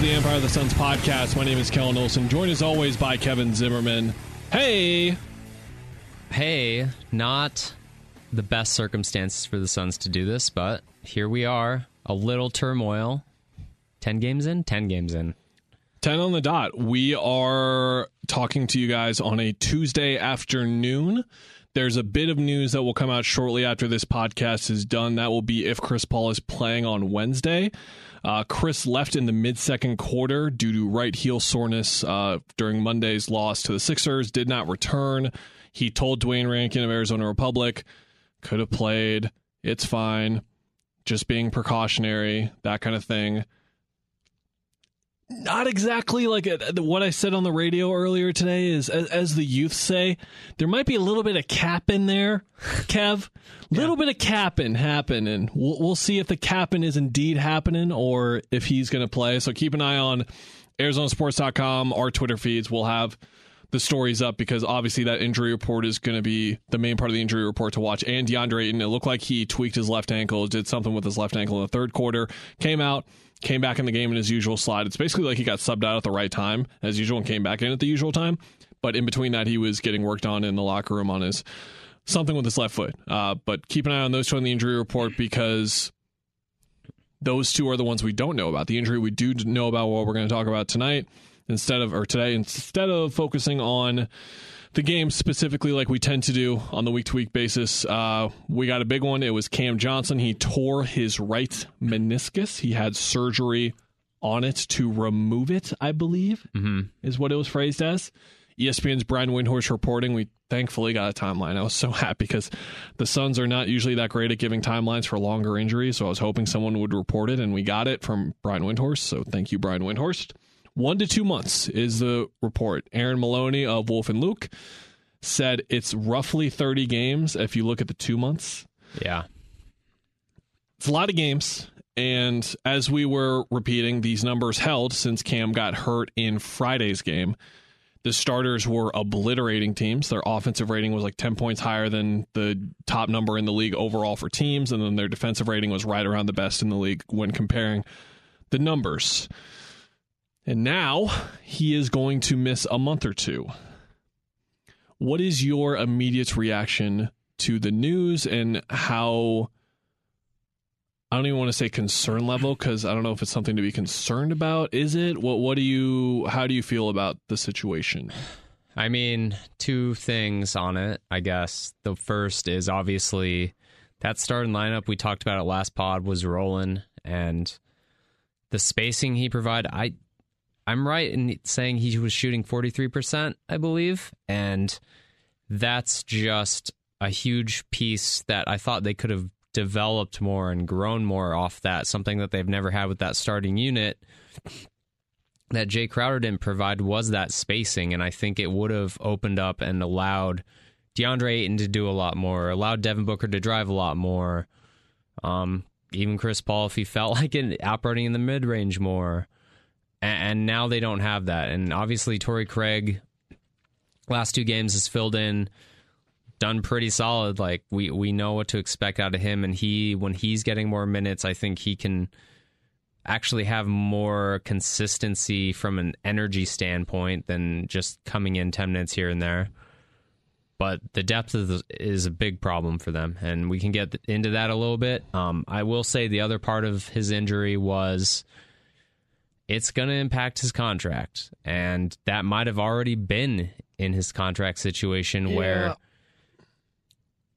To the Empire of the Suns podcast. My name is Kellen Olson, joined as always by Kevin Zimmerman. Hey, hey, not the best circumstances for the Suns to do this, but here we are. A little turmoil. 10 games in? 10 games in. 10 on the dot. We are talking to you guys on a Tuesday afternoon. There's a bit of news that will come out shortly after this podcast is done. That will be if Chris Paul is playing on Wednesday. Uh, Chris left in the mid second quarter due to right heel soreness uh, during Monday's loss to the Sixers, did not return. He told Duane Rankin of Arizona Republic, could have played. It's fine. Just being precautionary, that kind of thing not exactly like uh, what I said on the radio earlier today is as, as, the youth say, there might be a little bit of capping there, Kev. Little bit of capping happening. We'll, we'll see if the capping is indeed happening or if he's going to play. So keep an eye on ArizonaSports.com, our Twitter feeds. We'll have the stories up because obviously that injury report is going to be the main part of the injury report to watch. And DeAndre Ayton, it looked like he tweaked his left ankle, did something with his left ankle in the third quarter, came out came back in the game in his usual slide. It's basically like he got subbed out at the right time as usual and came back in at the usual time. But in between that, he was getting worked on in the locker room on his something with his left foot. Uh, but keep an eye on those two on the injury report because those two are the ones we don't know about. The injury we do know about what we're going to talk about tonight instead of or today instead of focusing on the game specifically, like we tend to do on the week to week basis, uh, we got a big one. It was Cam Johnson. He tore his right meniscus. He had surgery on it to remove it, I believe, mm-hmm. is what it was phrased as. ESPN's Brian Windhorst reporting. We thankfully got a timeline. I was so happy because the Suns are not usually that great at giving timelines for longer injuries. So I was hoping someone would report it, and we got it from Brian Windhorst. So thank you, Brian Windhorst. One to two months is the report. Aaron Maloney of Wolf and Luke said it's roughly 30 games if you look at the two months. Yeah. It's a lot of games. And as we were repeating, these numbers held since Cam got hurt in Friday's game. The starters were obliterating teams. Their offensive rating was like 10 points higher than the top number in the league overall for teams. And then their defensive rating was right around the best in the league when comparing the numbers. And now he is going to miss a month or two. What is your immediate reaction to the news and how? I don't even want to say concern level because I don't know if it's something to be concerned about. Is it? What What do you? How do you feel about the situation? I mean, two things on it. I guess the first is obviously that starting lineup we talked about at last pod was rolling, and the spacing he provided. I I'm right in saying he was shooting 43%, I believe. And that's just a huge piece that I thought they could have developed more and grown more off that, something that they've never had with that starting unit that Jae Crowder didn't provide was that spacing. And I think it would have opened up and allowed DeAndre Ayton to do a lot more, allowed Devin Booker to drive a lot more. Um, even Chris Paul, if he felt like it, operating in the mid range more and now they don't have that. And obviously, Torrey Craig, last two games has filled in, done pretty solid. Like we we know what to expect out of him, and he when he's getting more minutes, I think he can actually have more consistency from an energy standpoint than just coming in 10 minutes here and there. But the depth the, is a big problem for them, and we can get into that a little bit. Um, I will say the other part of his injury was it's going to impact his contract. And that might have already been in his contract situation yeah. where,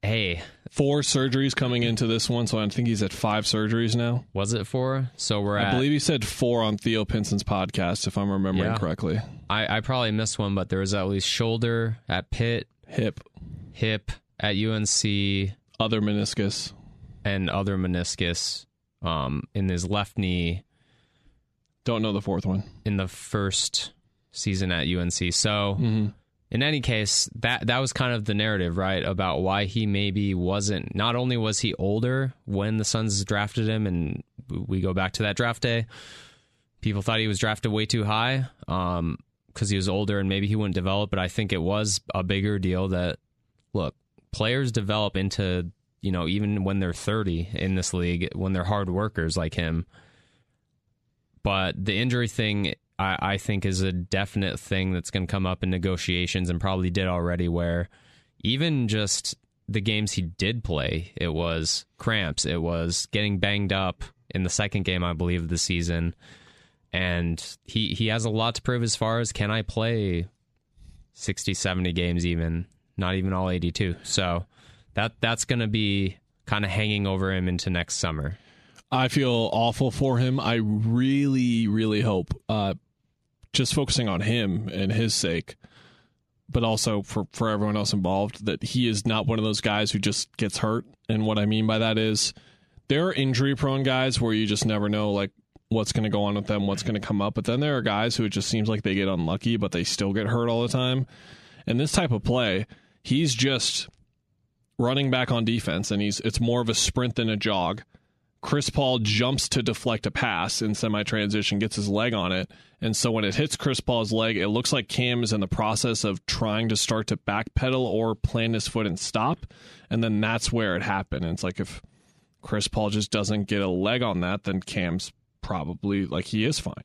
hey. Four surgeries coming into this one, so I think he's at five surgeries now. Was it four? So we're I at. Believe he said four on Theo Pinson's podcast, if I'm remembering yeah. correctly. I, I probably missed one, but there was at least shoulder at Pitt, hip, hip at UNC, other meniscus, and other meniscus um, in his left knee don't know the fourth one. In the first season at UNC. So, in any case, that that was kind of the narrative, right, about why he maybe wasn't. Not only was he older when the Suns drafted him, and we go back to that draft day, people thought he was drafted way too high um, because he was older and maybe he wouldn't develop. But I think it was a bigger deal that look, players develop into you know even when they're 30 in this league when they're hard workers like him but the injury thing I, I think is a definite thing that's going to come up in negotiations and probably did already where even just the games he did play it was cramps. It was getting banged up in the second game i believe of the season. And he he has a lot to prove as far as can i play 60 70 games even not even all 82 so that that's going to be kind of hanging over him into next summer I feel awful for him. I really, really hope, uh, just focusing on him and his sake, but also for, for everyone else involved, that he is not one of those guys who just gets hurt. And what I mean by that is there are injury prone guys where you just never know, like, what's going to go on with them, what's going to come up. But then there are guys who it just seems like they get unlucky, but they still get hurt all the time. And this type of play, he's just running back on defense, and he's it's more of a sprint than a jog. Chris Paul jumps to deflect a pass in semi transition, gets his leg on it. And so when it hits Chris Paul's leg, it looks like Cam is in the process of trying to start to backpedal or plant his foot and stop. And then that's where it happened. And it's like if Chris Paul just doesn't get a leg on that, then Cam's probably like he is fine.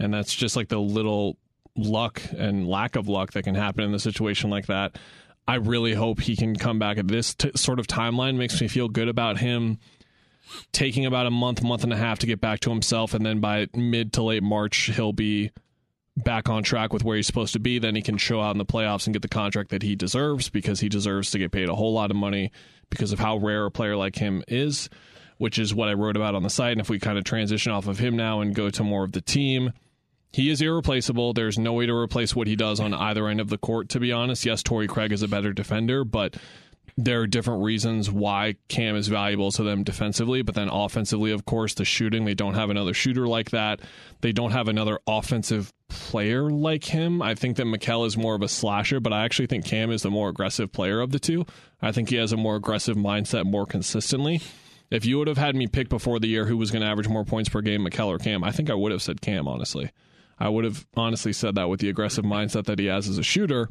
And that's just like the little luck and lack of luck that can happen in a situation like that. I really hope he can come back at this t- sort of timeline. Makes me feel good about him taking about a month, month and a half to get back to himself, and then by mid to late March, he'll be back on track with where he's supposed to be. Then he can show out in the playoffs and get the contract that he deserves because he deserves to get paid a whole lot of money because of how rare a player like him is, which is what I wrote about on the site. And if we kind of transition off of him now and go to more of the team. He is irreplaceable. There's no way to replace what he does on either end of the court, to be honest. Yes, Torrey Craig is a better defender, but there are different reasons why Cam is valuable to them defensively, but then offensively, of course, the shooting, they don't have another shooter like that. They don't have another offensive player like him. I think that Mikal is more of a slasher, but I actually think Cam is the more aggressive player of the two. I think he has a more aggressive mindset more consistently. If you would have had me pick before the year who was going to average more points per game, Mikal or Cam, I think I would have said Cam, honestly. I would have honestly said that with the aggressive mindset that he has as a shooter.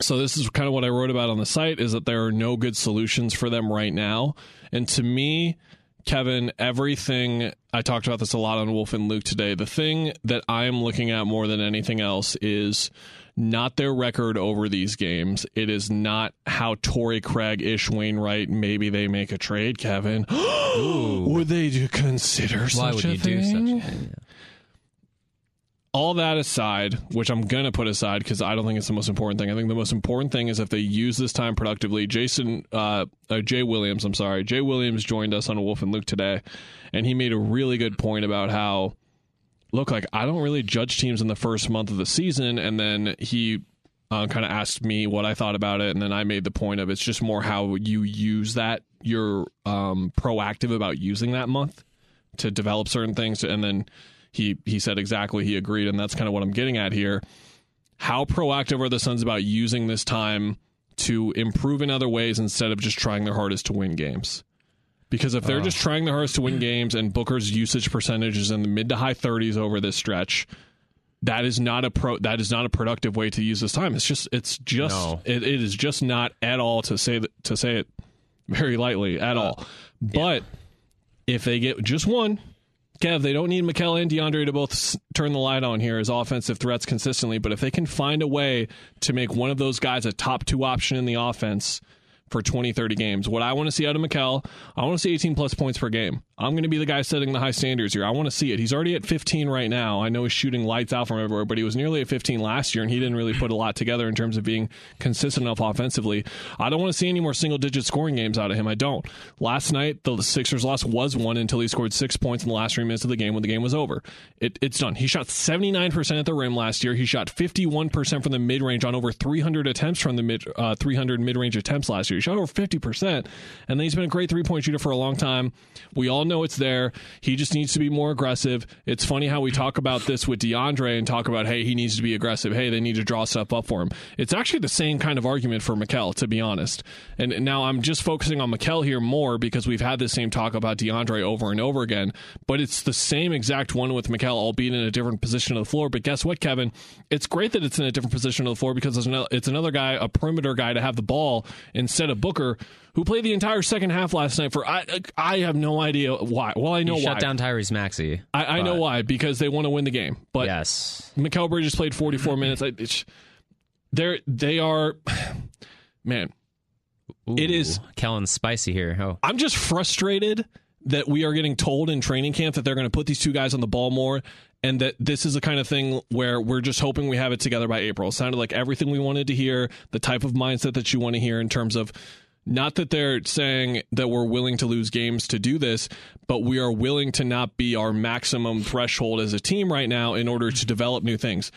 So this is kind of what I wrote about on the site is that there are no good solutions for them right now. And to me, Kevin, everything I talked about this a lot on Wolf and Luke today. The thing that I am looking at more than anything else is not their record over these games. It is not how Torrey Craig, Ish Wainwright, maybe they make a trade, Kevin. Would they consider why such would a you thing? do such a thing all that aside, which I'm going to put aside because I don't think it's the most important thing. I think the most important thing is if they use this time productively. Jason, uh, uh, Jay Williams, I'm sorry. Jay Williams joined us on Wolf and Luke today, and he made a really good point about how, look, like I don't really judge teams in the first month of the season. And then he uh, kind of asked me what I thought about it. And then I made the point of it's just more how you use that. You're um, proactive about using that month to develop certain things. And then he he said exactly he agreed, and that's kind of what I'm getting at here. How proactive are the Suns about using this time to improve in other ways instead of just trying their hardest to win games? Because if they're uh. just trying their hardest to win games and Booker's usage percentage is in the mid to high 30s over this stretch, that is not a pro that is not a productive way to use this time. It's just it's just No. it, it is just not at all to say that to say it very lightly at uh, all. But if they get just one, Kev, they don't need Mikal and DeAndre to both turn the light on here as offensive threats consistently. But if they can find a way to make one of those guys a top two option in the offense for 20, 30 games, what I want to see out of Mikal, I want to see 18 plus points per game. I'm going to be the guy setting the high standards here. I want to see it. He's already at 15 right now. I know he's shooting lights out from everywhere, but he was nearly at 15 last year, and he didn't really put a lot together in terms of being consistent enough offensively. I don't want to see any more single digit scoring games out of him. I don't. Last night, the Sixers loss was one until he scored six points in the last three minutes of the game when the game was over. It, it's done. He shot 79% at the rim last year. He shot 51% from the mid range on over 300 attempts from the mid, uh, 300 mid range attempts last year. He shot over 50%, and then he's been a great three point shooter for a long time. We all all know it's there. He just needs to be more aggressive. It's funny how we talk about this with DeAndre and talk about, hey, he needs to be aggressive. Hey, they need to draw stuff up for him. It's actually the same kind of argument for Mikal, to be honest. And now I'm just focusing on Mikal here more because we've had the same talk about DeAndre over and over again. But it's the same exact one with Mikal, albeit in a different position of the floor. But guess what, Kevin? It's great that it's in a different position of the floor because it's another, it's another guy, a perimeter guy, to have the ball instead of Booker, who played the entire second half last night for I I have no idea why. Well, I know You why. shut down Tyrese Maxey. I, I know why because they want to win the game. But yes. Mikal Bridges played 44 minutes. I, it's, they're they are, man. It is- Ooh, Kellen's spicy here. Oh, I'm just frustrated that we are getting told in training camp that they're going to put these two guys on the ball more and that this is the kind of thing where we're just hoping we have it together by April. It sounded like everything we wanted to hear, the type of mindset that you want to hear in terms of not that they're saying that we're willing to lose games to do this, but we are willing to not be our maximum threshold as a team right now in order to develop new things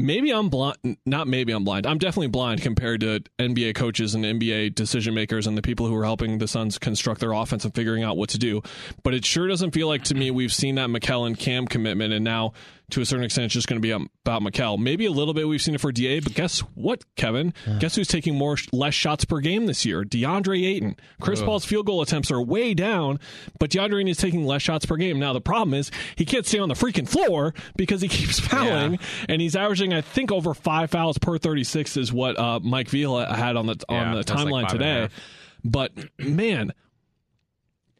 maybe I'm blind. Not maybe I'm blind. I'm definitely blind compared to NBA coaches and NBA decision makers and the people who are helping the Suns construct their offense and figuring out what to do. But it sure doesn't feel like to me we've seen that McKellen Cam commitment, and now to a certain extent it's just going to be about Mikal. Maybe a little bit we've seen it for Da, but guess what, Kevin? Guess who's taking more less shots per game this year? DeAndre Ayton. Chris Paul's field goal attempts are way down, but DeAndre Ayton is taking less shots per game. Now the problem is he can't stay on the freaking floor because he keeps fouling, and he's averaging I think over five fouls per 36 is what uh, Mike Vila had on the on Yeah, the like timeline a today. But man,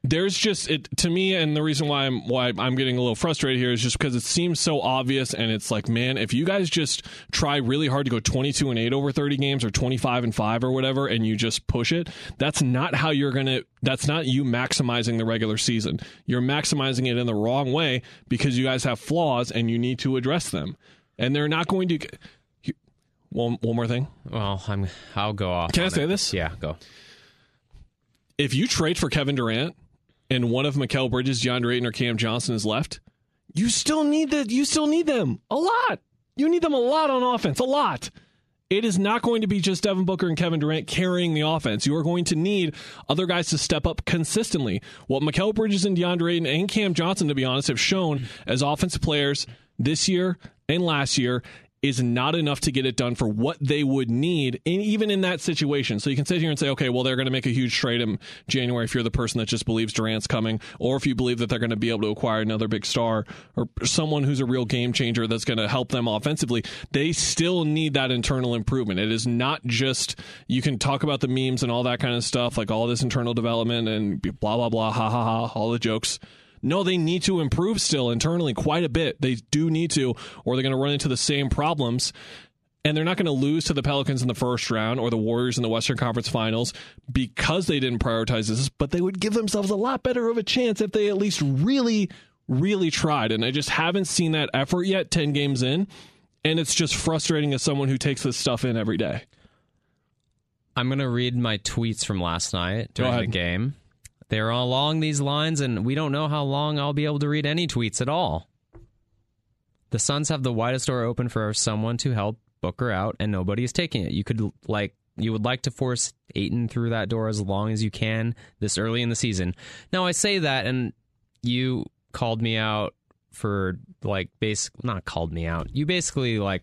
there's just it to me, and the reason why I'm why I'm getting a little frustrated here is just because it seems so obvious, and it's like, man, if you guys just try really hard to go 22 and eight over 30 games or 25 and five or whatever, and you just push it, that's not how you're gonna. That's not you maximizing the regular season. You're maximizing it in the wrong way because you guys have flaws and you need to address them, and they're not going to. One one more thing. well, I'm. I'll go off. Can I say it. this? Yeah, go. if you trade for Kevin Durant and one of Mikal Bridges, DeAndre Ayton, or Cam Johnson is left, you still need that. You still need them a lot. You need them a lot on offense, a lot. It is not going to be just Devin Booker and Kevin Durant carrying the offense. You are going to need other guys to step up consistently. What Mikal Bridges and DeAndre Ayton and Cam Johnson, to be honest, have shown as offensive players this year and last year is not enough to get it done for what they would need, even in that situation. So you can sit here and say, okay, well, they're going to make a huge trade in January if you're the person that just believes Durant's coming, or if you believe that they're going to be able to acquire another big star or someone who's a real game changer that's going to help them offensively. They still need that internal improvement. It is not just, you can talk about the memes and all that kind of stuff, like all this internal development and blah, blah, blah, ha, ha, ha, all the jokes. No, they need to improve still internally quite a bit. They do need to, or they're going to run into the same problems. And they're not going to lose to the Pelicans in the first round or the Warriors in the Western Conference Finals because they didn't prioritize this, but they would give themselves a lot better of a chance if they at least really, really tried. And I just haven't seen that effort yet, 10 games in. And it's just frustrating as someone who takes this stuff in every day. I'm gonna read my tweets from last night during the game. They're all along these lines, and we don't know how long I'll be able to read any tweets at all. The Suns have the widest door open for someone to help Booker out, and nobody is taking it. You could like you would like to force Ayton through that door as long as you can this early in the season. Now I say that, and you called me out for like basic not called me out. You basically like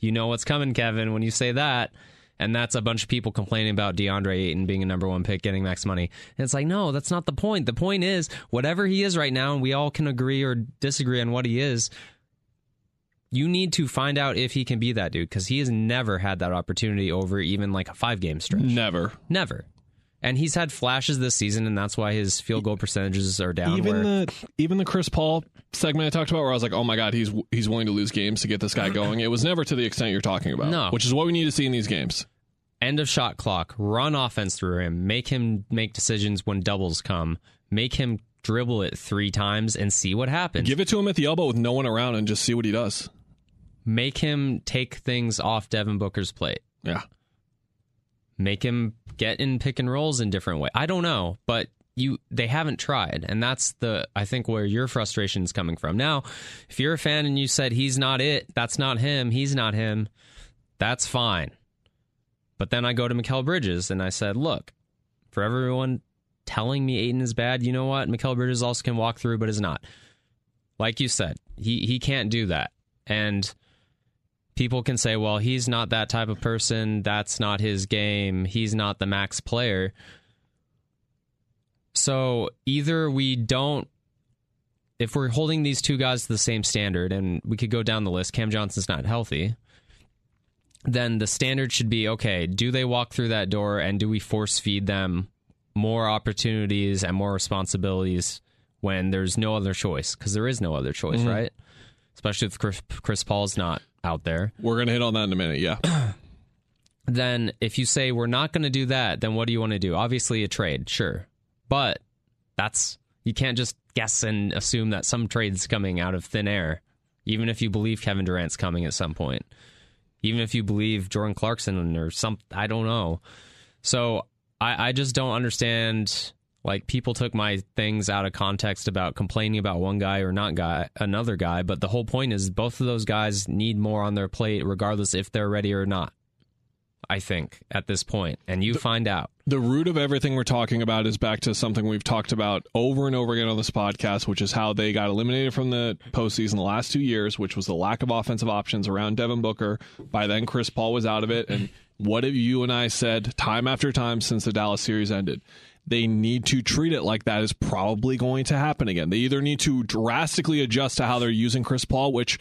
you know what's coming, Kevin, when you say that. And that's a bunch of people complaining about DeAndre Ayton being a number one pick, getting max money. And it's like, no, that's not the point. The point is, whatever he is right now, and we all can agree or disagree on what he is, you need to find out if he can be that dude because he has never had that opportunity over even like a five game stretch. Never. Never. And he's had flashes this season, and that's why his field goal percentages are down. even where- the even the Chris Paul segment I talked about, where I was like, "Oh my god, he's he's willing to lose games to get this guy going." It was never to the extent you're talking about. No. which is what we need to see in these games. end of shot clock, run offense through him, make him make decisions when doubles come, make him dribble it three times and see what happens. Give it to him at the elbow with no one around and just see what he does. make him take things off Devin Booker's plate. Yeah, Make him get in pick and rolls in different way. I don't know, but you they haven't tried, and that's the I think where your frustration is coming from. Now, if you're a fan and you said he's not it, that's not him, he's not him, that's fine. But then I go to Mikal Bridges and I said, look, for everyone telling me Ayton is bad, you know what? Mikal Bridges also can walk through, but is not. Like you said, he he can't do that, and people can say, well, he's not that type of person. That's not his game. He's not the max player. So either we don't, if we're holding these two guys to the same standard, and we could go down the list, Cam Johnson's not healthy, then the standard should be okay, do they walk through that door and do we force feed them more opportunities and more responsibilities when there's no other choice? Because there is no other choice, mm-hmm. right? Especially if Chris, Chris Paul's not out there. We're gonna hit on that in a minute. Yeah. then if you say we're not going to do that, then what do you want to do? Obviously, a trade, sure, but that's you can't just guess and assume that some trade's coming out of thin air. Even if you believe Kevin Durant's coming at some point, even if you believe Jordan Clarkson or some, I don't know. So I, I just don't understand. Like people took my things out of context about complaining about one guy or not guy another guy, but the whole point is both of those guys need more on their plate, regardless if they're ready or not. I think at this point, and you find out. the root of everything we're talking about is back to something we've talked about over and over again on this podcast, which is how they got eliminated from the postseason the last two years, which was the lack of offensive options around Devin Booker. By then, Chris Paul was out of it. And what have you and I said time after time since the Dallas series ended? They need to treat it like that is probably going to happen again. They either need to drastically adjust to how they're using Chris Paul, which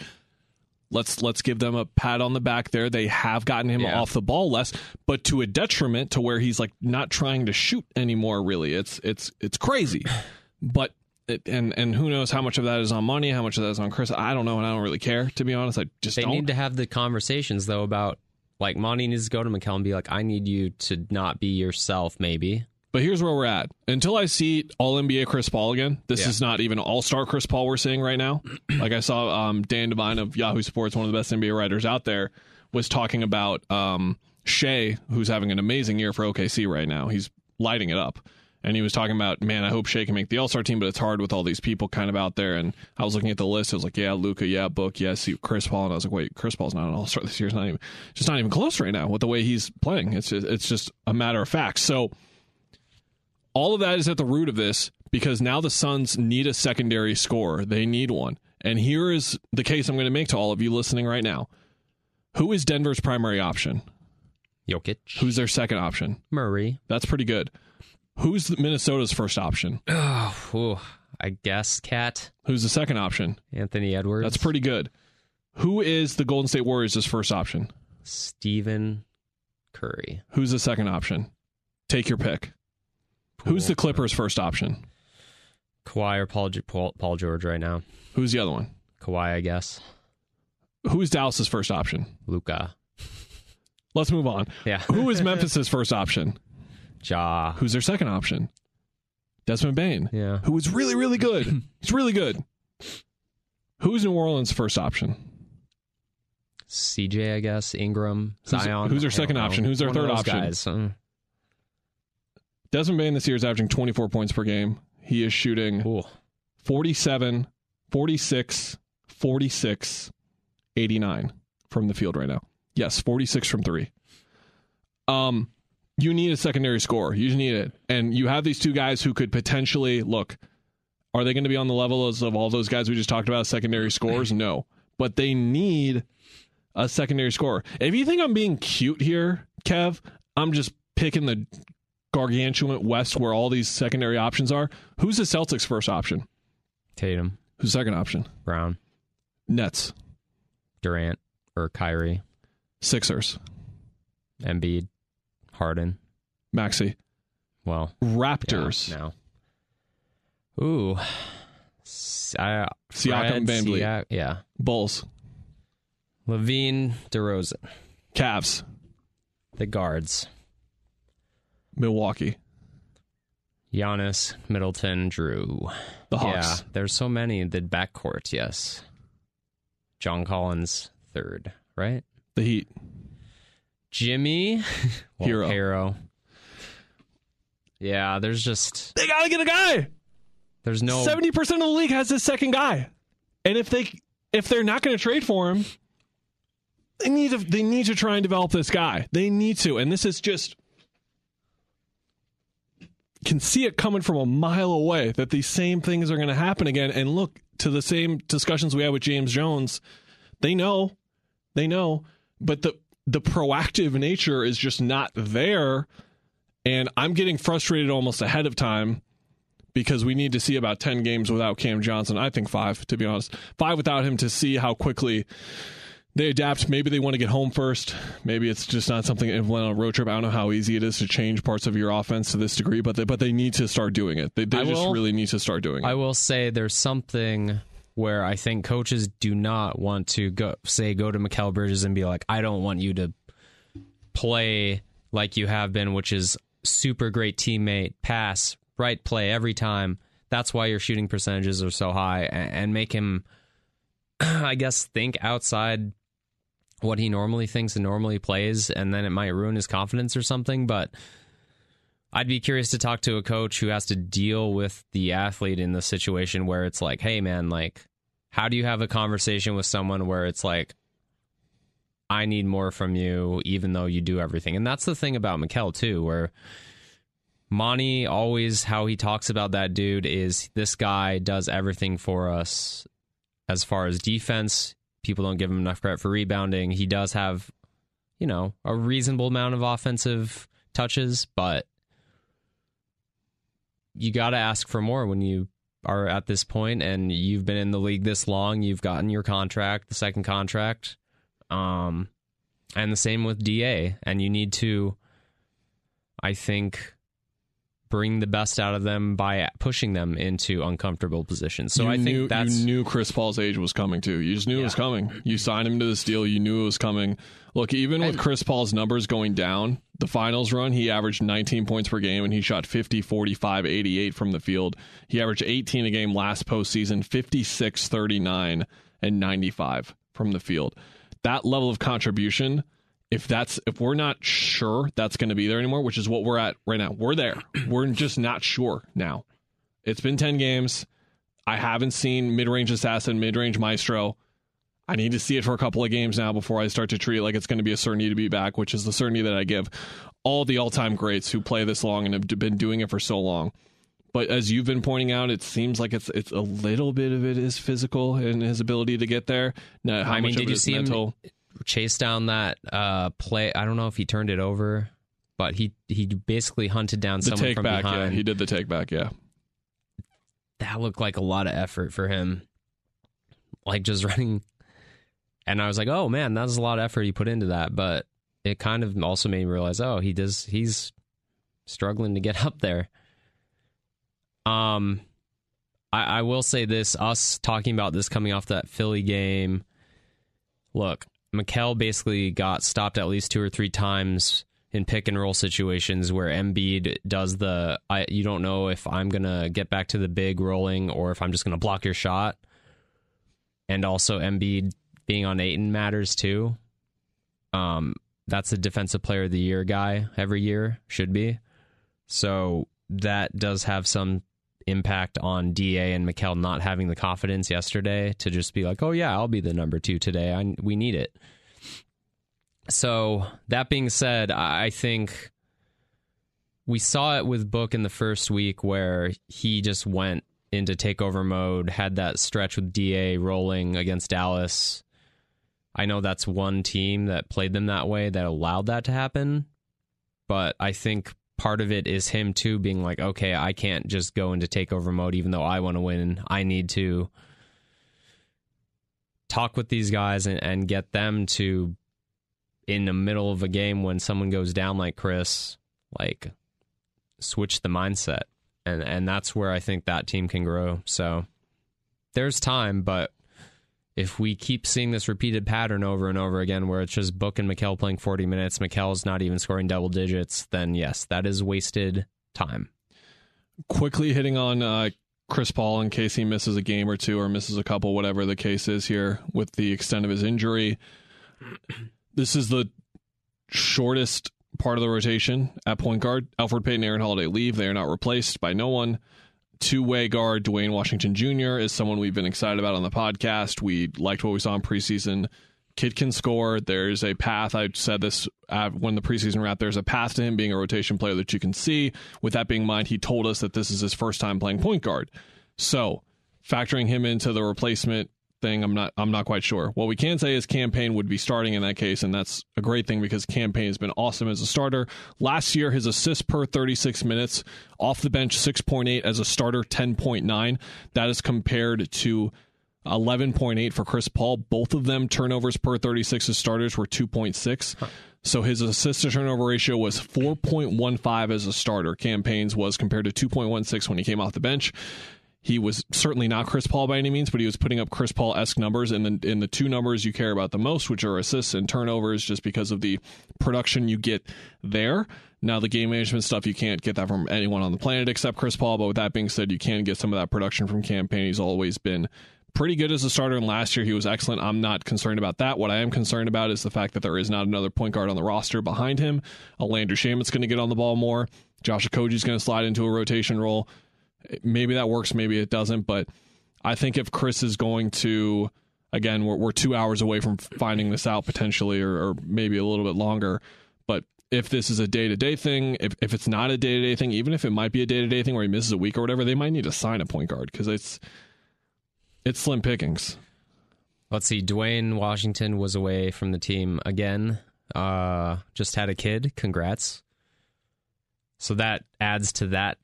let's let's give them a pat on the back there. They have gotten him Yeah. off the ball less, but to a detriment to where he's like not trying to shoot anymore. Really, it's it's it's crazy. But it, and and who knows how much of that is on money, how much of that is on Chris? I don't know, and I don't really care to be honest. I just They don't. need to have the conversations though about like Monty needs to go to Mikal and be like, I need you to not be yourself, maybe. But here's where we're at. Until I see All NBA Chris Paul again, this Yeah. is not even All Star Chris Paul we're seeing right now. like I saw um, Dan Devine of Yahoo Sports, one of the best NBA writers out there, was talking about um, Shai, who's having an amazing year for OKC right now. He's lighting it up. And he was talking about, man, I hope Shai can make the All Star team, but it's hard with all these people kind of out there. And I was looking at the list. It was like, yeah, Luka, yeah, Book, yeah, see Chris Paul. And I was like, wait, Chris Paul's not an All Star this year. It's not even, just not even close right now with the way he's playing. It's just, it's just a matter of fact. So, all of that is at the root of this because now the Suns need a secondary scorer. They need one. And here is the case I'm going to make to all of you listening right now. Who is Denver's primary option? Jokic, Who's their second option? Murray. That's pretty good. Who's Minnesota's first option? Oh, ooh, I guess KAT Who's the second option? Anthony Edwards. That's pretty good. Who is the Golden State Warriors' first option? Stephen Curry. Who's the second option? Take your pick. Who's the Clippers' first option? Kawhi or Paul, Paul Paul George right now? Who's the other one? Kawhi, I guess. Who's Dallas's first option? Luka. Let's move on. Yeah. Who is Memphis's first option? Ja. Who's their second option? Desmond Bane, Yeah. who is really, really good. He's really good. Who's New Orleans' first option? CJ, I guess. Ingram. Who's- Zion. who's their second option? Who's their One third option? Guys. Desmond Bane this year is averaging 24 points per game. He is shooting ooh. 47, 46, 46, 89 from the field right now. Yes, 46 from three. Um, you need a secondary score. You just need it. And you have these two guys who could potentially look. Are they going to be on the level as of all those guys we just talked about, secondary scores? No. But they need a secondary score. If you think I'm being cute here, Kev, I'm just picking the gargantuan West where all these secondary options are. Who's the Celtics' first option? Tatum. Who's the second option? Brown. Nets, Durant. Or Kyrie. Sixers, Embiid. Harden. Maxey, Well. yeah, Raptors, now. Ooh. S- I, Siakam, Van. Siak- yeah. Bulls, LaVine. DeRozan. Cavs, The guards. Milwaukee, Giannis, Middleton, Jrue. the Hawks. Yeah, there's so many. The backcourt, yes. John Collins, third, right? the Heat. Jimmy, well, Herro. Herro. Yeah, there's just They gotta get a guy. there's no Seventy percent of the league has this second guy, and if they if they're not going to trade for him, they need to they need to try and develop this guy. They need to, and this is just can see it coming from a mile away that these same things are going to happen again. And look to the same discussions we had with James Jones. They know, they know, but the the proactive nature is just not there. And I'm getting frustrated almost ahead of time because we need to see about 10 games without Cam Johnson. I think five, to be honest. Five without him to see how quickly they adapt. Maybe they want to get home first. Maybe it's just not something if went on a road trip. I don't know how easy it is to change parts of your offense to this degree, but they, but they need to start doing it. They, they I just will- really need to start doing it. I will say there's something where I think coaches do not want to go say go to Mikal Bridges and be like, I don't want you to play like you have been, which is super great teammate, pass, right play every time. That's why your shooting percentages are so high, a- and make him, I guess, think outside what he normally thinks and normally plays, and then it might ruin his confidence or something. But I'd be curious to talk to a coach who has to deal with the athlete in the situation where it's like, hey, man, like, how do you have a conversation with someone where it's like, I need more from you, even though you do everything? And that's the thing about Mikal, too, where Monty always, how he talks about that dude is this guy does everything for us as far as defense. People don't give him enough credit for rebounding. He does have, you know, a reasonable amount of offensive touches, but you got to ask for more when you are at this point and you've been in the league this long you've gotten your contract the second contract um and the same with DA and you need to I think bring the best out of them by pushing them into uncomfortable positions so you I think knew, that's you knew Chris Paul's age was coming too. You just knew it was coming. You signed him to this deal. You knew it was coming. Look, even with And- Chris Paul's numbers going down, the finals run, he averaged 19 points per game and he shot 50, 45, 88 from the field. He averaged 18 a game last postseason, 56, 39, and 95 from the field. That level of contribution, if that's if we're not sure that's going to be there anymore, which is what we're at right now, we're there. We're just not sure now. It's been 10 games. I haven't seen mid range assassin, mid range maestro. I need to see it for a couple of games now before I start to treat it like it's going to be a certainty to be back, which is the certainty that I give all the all time greats who play this long and have been doing it for so long. But as you've been pointing out, it seems like it's it's a little bit of it is physical and his ability to get there. Now, how I mean, much of did it you is see mental? him chase down that uh, play? I don't know if he turned it over, but he he basically hunted down The someone from back, yeah, behind. he did the take back, yeah. that looked like a lot of effort for him. Like just running. And I was like, oh man, that's a lot of effort he put into that. But it kind of also made me realize, oh, he does, he's struggling to get up there. Um, I, I will say this us talking about this coming off that Philly game. Look, Mikal basically got stopped at least two or three times in pick and roll situations where Embiid does the I you don't know if I'm gonna get back to the big rolling or if I'm just gonna block your shot. And also Embiid being on Ayton matters too. Um that's a defensive player of the year guy every year, should be. So that does have some impact on DA and Mikal not having the confidence yesterday to just be like, "Oh yeah, I'll be the number 2 today. I we need it." So, that being said, I think we saw it with Book in the first week where he just went into takeover mode, had that stretch with DA rolling against Dallas. I know that's one team that played them that way that allowed that to happen, but I think part of it is him too being like, okay, I can't just go into takeover mode even though I want to win. I need to talk with these guys and, and get them to in the middle of a game when someone goes down like Chris, like switch the mindset. And and that's where I think that team can grow. So there's time, but if we keep seeing this repeated pattern over and over again where it's just Book and Mikal playing 40 minutes, Mikal's not even scoring double digits, then yes, that is wasted time. quickly hitting on uh, Chris Paul in case he misses a game or two or misses a couple, whatever the case is here with the extent of his injury. This is the shortest part of the rotation at point guard. Elfrid Payton, Aaron Holiday leave. They are not replaced by no one. Two way guard Duane Washington Jr. is someone we've been excited about on the podcast. We liked what we saw in preseason. Kid can score. There's a path. I said this uh, when the preseason wrapped. There's a path to him being a rotation player that you can see. With that being in mind, he told us that this is his first time playing point guard. So, factoring him into the replacement thing, I'm not. I'm not quite sure. What we can say is Cam Payne would be starting in that case, and that's a great thing because Cam Payne has been awesome as a starter. Last year, his assists per 36 minutes off the bench 6.8 as a starter, 10.9. That is compared to 11.8 for Chris Paul. Both of them turnovers per 36 as starters were 2.6. So his assist to turnover ratio was 4.15 as a starter. Cam Payne's was compared to 2.16 when he came off the bench. He was certainly not Chris Paul by any means, but he was putting up Chris Paul esque numbers in the in the two numbers you care about the most, which are assists and turnovers, just because of the production you get there. Now the game management stuff you can't get that from anyone on the planet except Chris Paul. But with that being said, you can get some of that production from Cam Payne. He's always been pretty good as a starter, and last year he was excellent. I'm not concerned about that. What I am concerned about is the fact that there is not another point guard on the roster behind him. A Landry Shamet's going to get on the ball more. Josh Okogie's going to slide into a rotation role. Maybe that works, maybe it doesn't, but I think if Chris is going to, again, we're, we're two hours away from finding this out potentially, or, or maybe a little bit longer, but if this is a day to day thing, if, if it's not a day to day thing, even if it might be a day to day thing where he misses a week or whatever, they might need to sign a point guard because it's it's slim pickings. Let's see. Duane Washington was away from the team again. Uh, just had a kid. Congrats. So that adds to that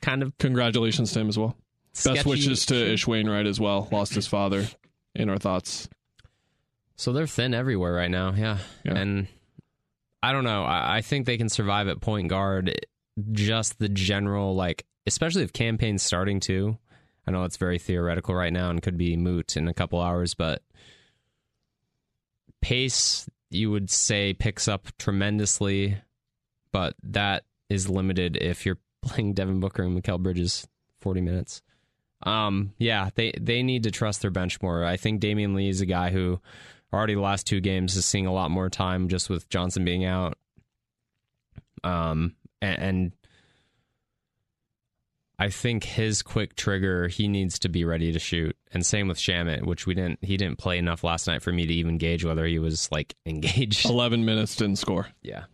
kind of Congratulations to him as well. Best wishes to Ish Wainwright as well. Lost his father. In our thoughts. So they're thin everywhere right now. Yeah. Yeah. And I don't know. I, I think they can survive at point guard. Just the general, like, especially if Cam Payne's starting too. I know it's very theoretical right now and could be moot in a couple hours, but pace, you would say, picks up tremendously, but that is limited if you're playing Devin Booker and Mikal Bridges 40 minutes. Um, yeah, they they need to trust their bench more. I think Damion Lee is a guy who already the last two games is seeing a lot more time just with Johnson being out. Um, and, and I think his quick trigger, he needs to be ready to shoot. And same with Shamet, which we didn't he didn't play enough last night for me to even gauge whether he was like engaged. 11 minutes didn't score. Yeah.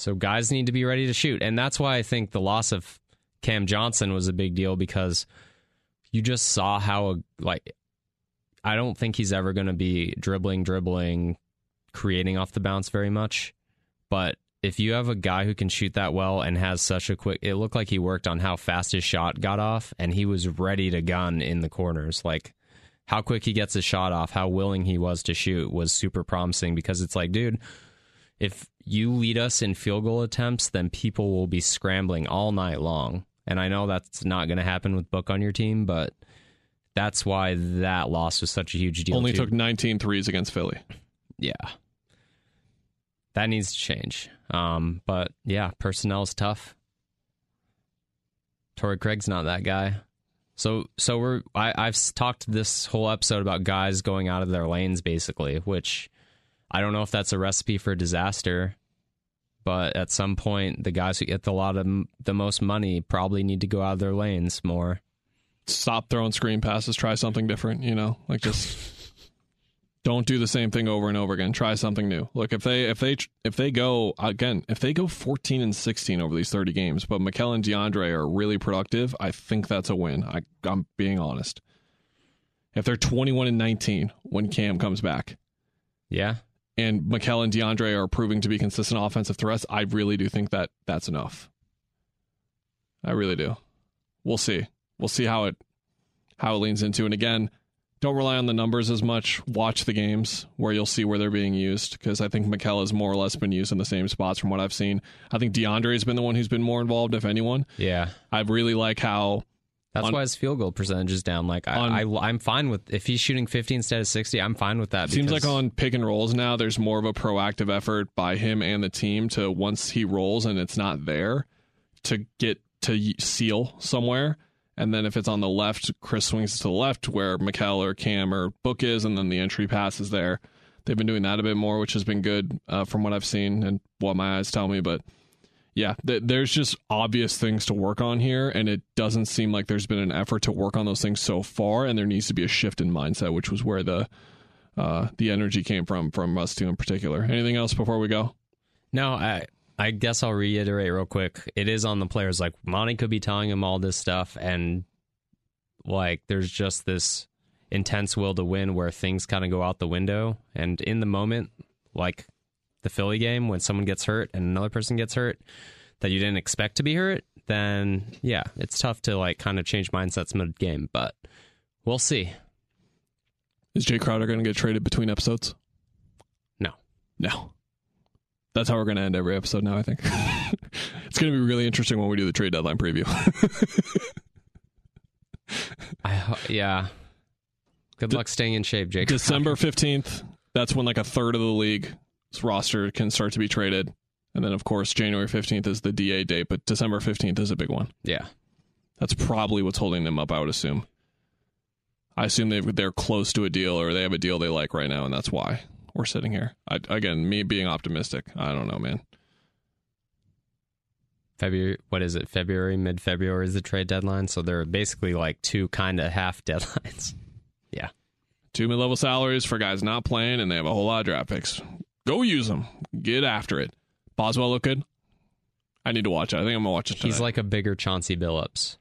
So guys need to be ready to shoot. And that's why I think the loss of Cam Johnson was a big deal because you just saw how like I don't think he's ever going to be dribbling dribbling creating off the bounce very much. But if you have a guy who can shoot that well and has such a quick it looked like he worked on how fast his shot got off and he was ready to gun in the corners like how quick he gets his shot off, how willing he was to shoot was super promising because it's like, dude, if you lead us in field goal attempts, then people will be scrambling all night long. And I know that's not going to happen with Book on your team, but that's why that loss was such a huge deal. Only too. took 19 threes against Philly. yeah, that needs to change. Um, but yeah, personnel is tough. Torrey Craig's not that guy. So, so we're I, I've talked this whole episode about guys going out of their lanes, basically, which I don't know if that's a recipe for disaster. But at some point, the guys who get the lot of the most money probably need to go out of their lanes more. Stop throwing screen passes. Try something different. You know, like just don't do the same thing over and over again. Try something new. Look, if they if they if they go again, if they go 14 and 16 over these 30 games, but Mikal and DeAndre are really productive, I think that's a win. I, I'm being honest. If they're 21 and 19 when Cam comes back, Yeah, and Mikal and DeAndre are proving to be consistent offensive threats, I really do think that that's enough. I really do. We'll see. We'll see how it how it leans into. And again, don't rely on the numbers as much. Watch the games where you'll see where they're being used because I think Mikal has more or less been used in the same spots from what I've seen. I think DeAndre has been the one who's been more involved, if anyone. yeah. I really like how That's On- why his field goal percentage is down. Like I, On- I, I'm fine with if he's shooting 50 instead of 60. I'm fine with that. Seems like on pick and rolls now, there's more of a proactive effort by him and the team to once he rolls and it's not there, to get to seal somewhere. And then if it's on the left, Chris swings to the left where Mikal or Cam or Book is, and then the entry pass is there. They've been doing that a bit more, which has been good uh, from what I've seen and what my eyes tell me. But yeah, th- there's just obvious things to work on here, and it doesn't seem like there's been an effort to work on those things so far. And there needs to be a shift in mindset, which was where the uh, the energy came from from us two in particular. Anything else before we go? No, I I guess I'll reiterate real quick. It is on the players. Like Monty could be telling him all this stuff, and like there's just this intense will to win where things kind of go out the window. And in the moment, like the Philly game, when someone gets hurt and another person gets hurt that you didn't expect to be hurt, then yeah, it's tough to like kind of change mindsets mid game. But we'll see. Is Jae Crowder going to get traded between episodes? No. No. That's how we're going to end every episode now, I think. it's going to be really interesting when we do the trade deadline preview. I yeah. Good luck staying in shape, Jake. December 15th, that's when like a third of the league's roster can start to be traded. And then, of course, January 15th is the DA date, but December 15th is a big one. Yeah. That's probably what's holding them up, I would assume. I assume they've, they're close to a deal or they have a deal they like right now, and that's why we're sitting here. I, again, me being optimistic. I don't know, man. February, what is it? February, mid February is the trade deadline. So there are basically like two kind of half deadlines. yeah. Two mid level salaries for guys not playing, and they have a whole lot of draft picks. Go use them. Get after it. Boswell look good. I need to watch it. I think I'm gonna watch it. Tonight. He's like a bigger Chauncey Billups.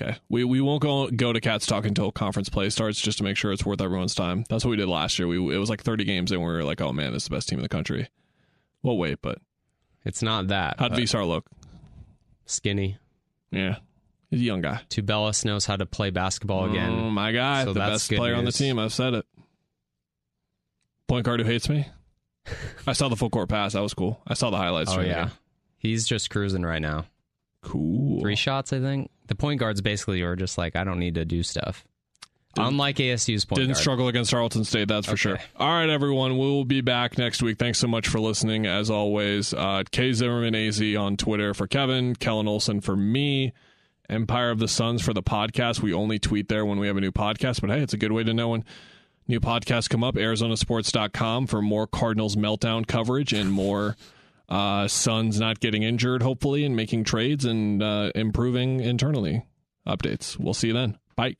Okay. We we won't go go to Cats Talk until conference play starts just to make sure it's worth everyone's time. That's what we did last year. We it was like 30 games and we were like, oh man, this is the best team in the country. We'll wait, but It's not that. how'd Veesaar look? Skinny. Yeah, he's a young guy. Tubelis knows how to play basketball again. Oh my guy, So the best player on the team. I've said it. Point guard who hates me. I saw the full court pass. That was cool. I saw the highlights. oh yeah. He's just cruising right now. cool. Three shots, I think. The point guards basically are just like, I don't need to do stuff. Unlike ASU's point Didn't guard. struggle against Tarleton State, that's for Okay. sure. All right, everyone. We will be back next week. Thanks so much for listening. As always, uh, K Zimmerman AZ on Twitter for Kevin, Kellen Olson for me, Empire of the Suns for the podcast. We only tweet there when we have a new podcast, but hey, it's a good way to know when new podcasts come up. ArizonaSports.com for more Cardinals meltdown coverage and more uh, Suns not getting injured, hopefully, and making trades and uh, improving internally updates. We'll see you then. Bye.